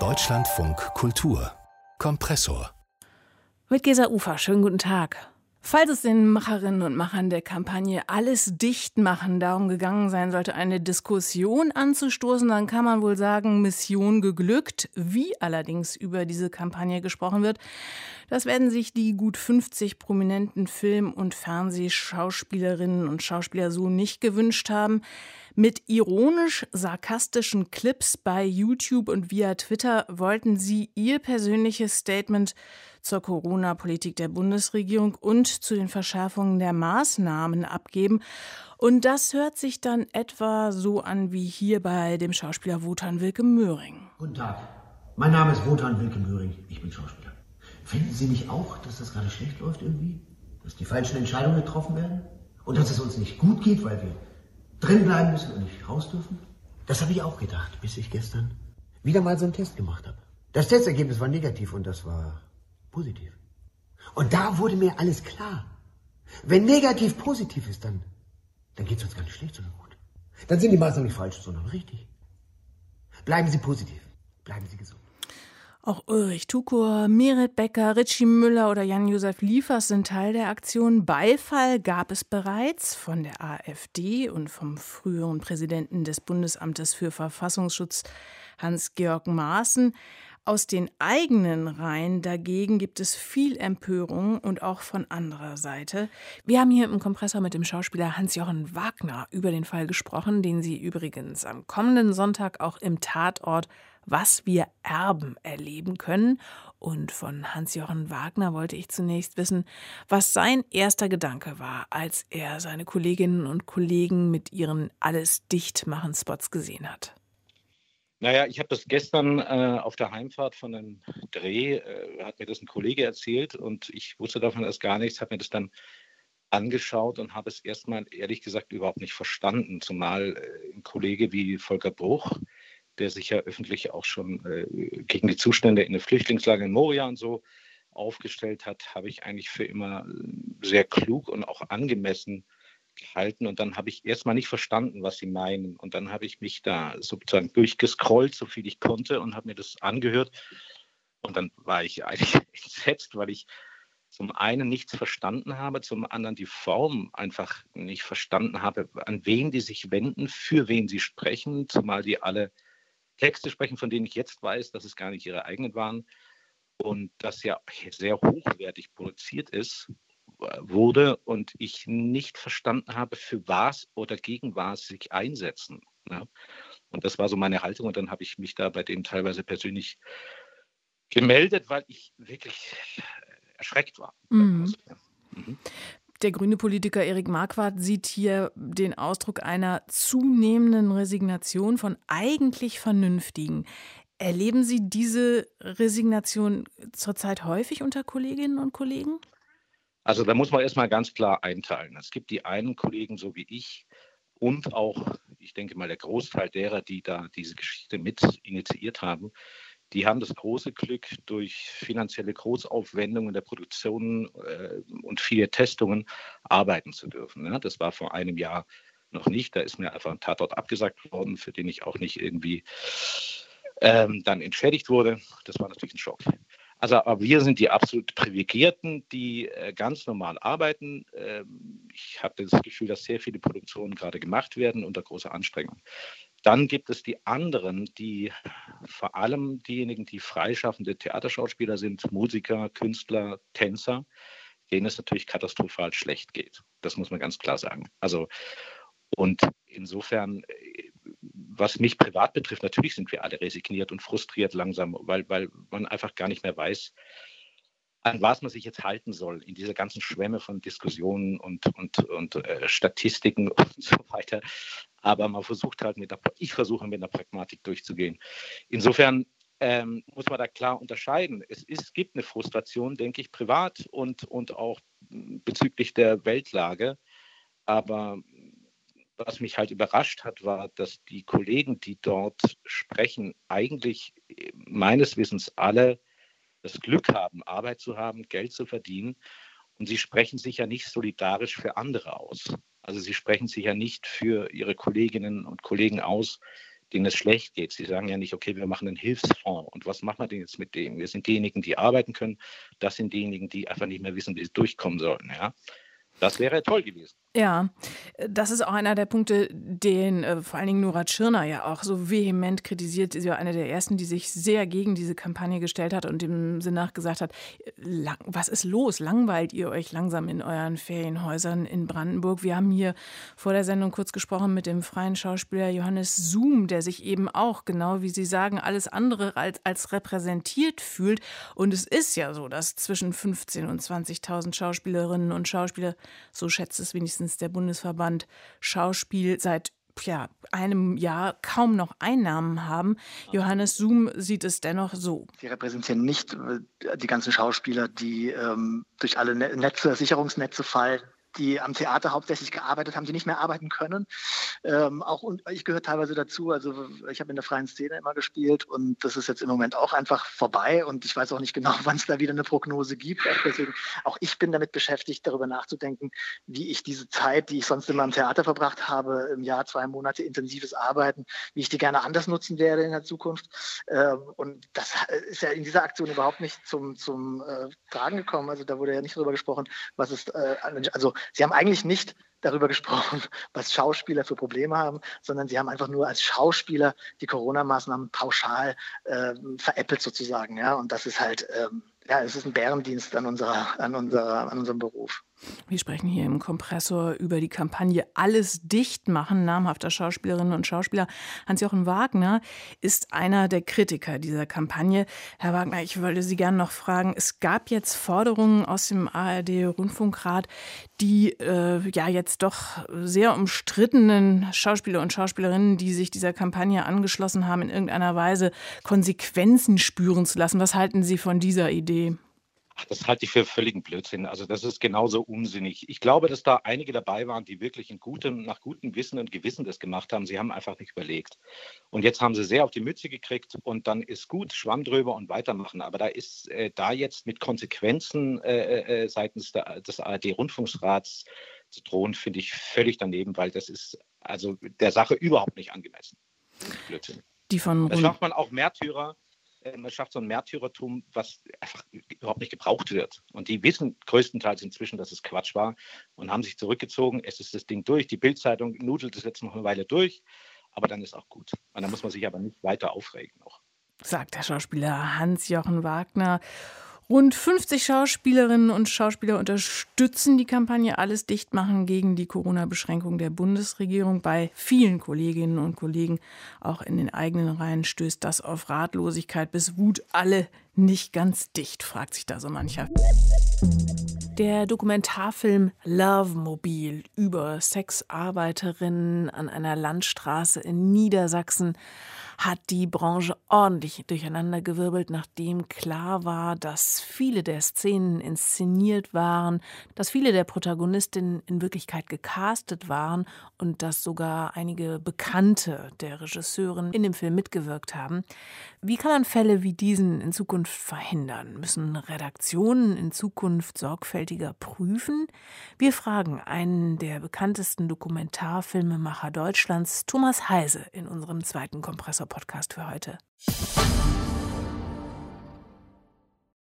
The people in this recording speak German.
Deutschlandfunk Kultur Kompressor mit Gesa Ufer, schönen guten Tag. Falls es den Macherinnen und Machern der Kampagne Alles dicht machen darum gegangen sein sollte, eine Diskussion anzustoßen, dann kann man wohl sagen, Mission geglückt. Wie allerdings über diese Kampagne gesprochen wird, das werden sich die gut 50 prominenten Film- und Fernsehschauspielerinnen und Schauspieler so nicht gewünscht haben. Mit ironisch-sarkastischen Clips bei YouTube und via Twitter wollten sie ihr persönliches Statement zur Corona-Politik der Bundesregierung und zu den Verschärfungen der Maßnahmen abgeben. Und das hört sich dann etwa so an wie hier bei dem Schauspieler Wotan Wilke Möhring. Guten Tag. Mein Name ist Wotan Wilke Möhring. Ich bin Schauspieler. Finden Sie nicht auch, dass das gerade schlecht läuft irgendwie? Dass die falschen Entscheidungen getroffen werden? Und dass es uns nicht gut geht, weil wir drin bleiben müssen und nicht raus dürfen? Das habe ich auch gedacht, bis ich gestern wieder mal so einen Test gemacht habe. Das Testergebnis war negativ und das war positiv. Und da wurde mir alles klar. Wenn negativ positiv ist, dann, dann geht es uns gar nicht schlecht, sondern gut. Dann sind die Maßnahmen nicht falsch, sondern richtig. Bleiben Sie positiv. Bleiben Sie gesund. Auch Ulrich Tukur, Merit Becker, Richie Müller oder Jan-Josef Liefers sind Teil der Aktion. Beifall gab es bereits von der AfD und vom früheren Präsidenten des Bundesamtes für Verfassungsschutz Hans-Georg Maaßen. Aus den eigenen Reihen dagegen gibt es viel Empörung und auch von anderer Seite. Wir haben hier im Kompressor mit dem Schauspieler Hans-Jochen Wagner über den Fall gesprochen, den Sie übrigens am kommenden Sonntag auch im Tatort was wir erben erleben können. Und von Hans-Jochen Wagner wollte ich zunächst wissen, was sein erster Gedanke war, als er seine Kolleginnen und Kollegen mit ihren Alles dicht machen Spots gesehen hat. Naja, ich habe das gestern äh, auf der Heimfahrt von einem Dreh, äh, hat mir das ein Kollege erzählt und ich wusste davon erst gar nichts, habe mir das dann angeschaut und habe es erstmal ehrlich gesagt überhaupt nicht verstanden, zumal äh, ein Kollege wie Volker Bruch, der sich ja öffentlich auch schon äh, gegen die Zustände in der Flüchtlingslage in Moria und so aufgestellt hat, habe ich eigentlich für immer äh, sehr klug und auch angemessen gehalten. Und dann habe ich erstmal nicht verstanden, was sie meinen. Und dann habe ich mich da sozusagen durchgescrollt, so viel ich konnte, und habe mir das angehört. Und dann war ich eigentlich entsetzt, weil ich zum einen nichts verstanden habe, zum anderen die Form einfach nicht verstanden habe, an wen die sich wenden, für wen sie sprechen, zumal die alle Texte sprechen, von denen ich jetzt weiß, dass es gar nicht ihre eigenen waren und das ja sehr hochwertig produziert ist, wurde und ich nicht verstanden habe, für was oder gegen was sich einsetzen. Ja. Und das war so meine Haltung und dann habe ich mich da bei denen teilweise persönlich gemeldet, weil ich wirklich erschreckt war. Mhm. Mhm. Der grüne Politiker Erik Marquardt sieht hier den Ausdruck einer zunehmenden Resignation von eigentlich Vernünftigen. Erleben Sie diese Resignation zurzeit häufig unter Kolleginnen und Kollegen? Also da muss man erstmal ganz klar einteilen. Es gibt die einen Kollegen, so wie ich, und auch, ich denke mal, der Großteil derer, die da diese Geschichte mit initiiert haben, die haben das große Glück, durch finanzielle Großaufwendungen der Produktion äh, und viele Testungen arbeiten zu dürfen. Ja, das war vor einem Jahr noch nicht. Da ist mir einfach ein Tatort abgesagt worden, für den ich auch nicht irgendwie ähm, dann entschädigt wurde. Das war natürlich ein Schock. Also, aber wir sind die absolut Privilegierten, die äh, ganz normal arbeiten. Ähm, ich habe das Gefühl, dass sehr viele Produktionen gerade gemacht werden unter großer Anstrengung. Dann gibt es die anderen, die vor allem diejenigen, die freischaffende Theaterschauspieler sind, Musiker, Künstler, Tänzer, denen es natürlich katastrophal schlecht geht. Das muss man ganz klar sagen. Also, und insofern, was mich privat betrifft, natürlich sind wir alle resigniert und frustriert langsam, weil, weil man einfach gar nicht mehr weiß, an was man sich jetzt halten soll in dieser ganzen Schwemme von Diskussionen und, und, und äh, Statistiken und so weiter. Aber man versucht halt mit der, ich versuche mit der Pragmatik durchzugehen. Insofern ähm, muss man da klar unterscheiden. Es, ist, gibt eine Frustration, denke ich, privat und, und auch bezüglich der Weltlage. Aber was mich halt überrascht hat, war, dass die Kollegen, die dort sprechen, eigentlich meines Wissens alle das Glück haben, Arbeit zu haben, Geld zu verdienen. Und sie sprechen sich ja nicht solidarisch für andere aus. Also sie sprechen sich ja nicht für ihre Kolleginnen und Kollegen aus, denen es schlecht geht. Sie sagen ja nicht, okay, wir machen einen Hilfsfonds und was machen wir denn jetzt mit dem? Wir sind diejenigen, die arbeiten können. Das sind diejenigen, die einfach nicht mehr wissen, wie sie durchkommen sollen. Ja? Das wäre toll gewesen. Ja, das ist auch einer der Punkte, den äh, vor allen Dingen Nora Tschirner ja auch so vehement kritisiert. Sie war eine der ersten, die sich sehr gegen diese Kampagne gestellt hat und dem Sinn nach gesagt hat, lang, was ist los? Langweilt ihr euch langsam in euren Ferienhäusern in Brandenburg? Wir haben hier vor der Sendung kurz gesprochen mit dem freien Schauspieler Johannes Zoom, der sich eben auch, genau wie Sie sagen, alles andere als, als repräsentiert fühlt. Und es ist ja so, dass zwischen 15.000 und 20.000 Schauspielerinnen und Schauspieler, so schätzt es wenigstens mindestens der Bundesverband Schauspiel seit ja, einem Jahr kaum noch Einnahmen haben. Johannes Zoom sieht es dennoch so. Sie repräsentieren nicht äh, die ganzen Schauspieler, die ähm, durch alle Netze, Sicherungsnetze fallen, die am Theater hauptsächlich gearbeitet haben, die nicht mehr arbeiten können. Ähm, auch ich gehöre teilweise dazu. Also ich habe in der freien Szene immer gespielt und das ist jetzt im Moment auch einfach vorbei und ich weiß auch nicht genau, wann es da wieder eine Prognose gibt. Auch deswegen, auch ich bin damit beschäftigt, darüber nachzudenken, wie ich diese Zeit, die ich sonst immer am Theater verbracht habe, im Jahr zwei Monate intensives Arbeiten, wie ich die gerne anders nutzen werde in der Zukunft. Ähm, und das ist ja in dieser Aktion überhaupt nicht zum, zum äh, Tragen gekommen. Also da wurde ja nicht darüber gesprochen, was ist, äh, also Sie haben eigentlich nicht darüber gesprochen, was Schauspieler für Probleme haben, sondern sie haben einfach nur als Schauspieler die Corona-Maßnahmen pauschal äh, veräppelt sozusagen. Ja? Und das ist halt, ähm, ja, es ist ein Bärendienst an, unserer, an, unserer, an unserem Beruf. Wir sprechen hier im Kompressor über die Kampagne Alles dicht machen namhafter Schauspielerinnen und Schauspieler. Hans-Jochen Wagner ist einer der Kritiker dieser Kampagne. Herr Wagner, ich wollte Sie gerne noch fragen, es gab jetzt Forderungen aus dem ARD-Rundfunkrat, die äh, ja jetzt doch sehr umstrittenen Schauspieler und Schauspielerinnen, die sich dieser Kampagne angeschlossen haben, in irgendeiner Weise Konsequenzen spüren zu lassen. Was halten Sie von dieser Idee? Ach, das halte ich für völligen Blödsinn. Also das ist genauso unsinnig. Ich glaube, dass da einige dabei waren, die wirklich in gutem, nach gutem Wissen und Gewissen das gemacht haben. Sie haben einfach nicht überlegt. Und jetzt haben sie sehr auf die Mütze gekriegt und dann ist gut, Schwamm drüber und weitermachen. Aber da ist äh, da jetzt mit Konsequenzen äh, äh, seitens der, des ARD-Rundfunksrats zu drohen, finde ich völlig daneben, weil das ist also der Sache überhaupt nicht angemessen. Blödsinn. Die von da schafft man auch Märtyrer äh, man schafft so ein Märtyrertum, was einfach überhaupt nicht gebraucht wird. Und die wissen größtenteils inzwischen, dass es Quatsch war und haben sich zurückgezogen. Es ist das Ding durch. Die Bildzeitung nudelt es jetzt noch eine Weile durch, aber dann ist auch gut. Und dann muss man sich aber nicht weiter aufregen noch. Sagt der Schauspieler Hans-Jochen Wagner. Rund 50 Schauspielerinnen und Schauspieler unterstützen die Kampagne Alles dicht machen gegen die Corona-Beschränkung der Bundesregierung. Bei vielen Kolleginnen und Kollegen, auch in den eigenen Reihen, stößt das auf Ratlosigkeit bis Wut. Alle nicht ganz dicht, fragt sich da so mancher. Der Dokumentarfilm Love Mobil über Sexarbeiterinnen an einer Landstraße in Niedersachsen hat die Branche ordentlich durcheinandergewirbelt, nachdem klar war, dass viele der Szenen inszeniert waren, dass viele der Protagonistinnen in Wirklichkeit gecastet waren und dass sogar einige Bekannte der Regisseurin in dem Film mitgewirkt haben. Wie kann man Fälle wie diesen in Zukunft verhindern? Müssen Redaktionen in Zukunft sorgfältiger prüfen? Wir fragen einen der bekanntesten Dokumentarfilmemacher Deutschlands, Thomas Heise, in unserem zweiten Kompressor Podcast für heute.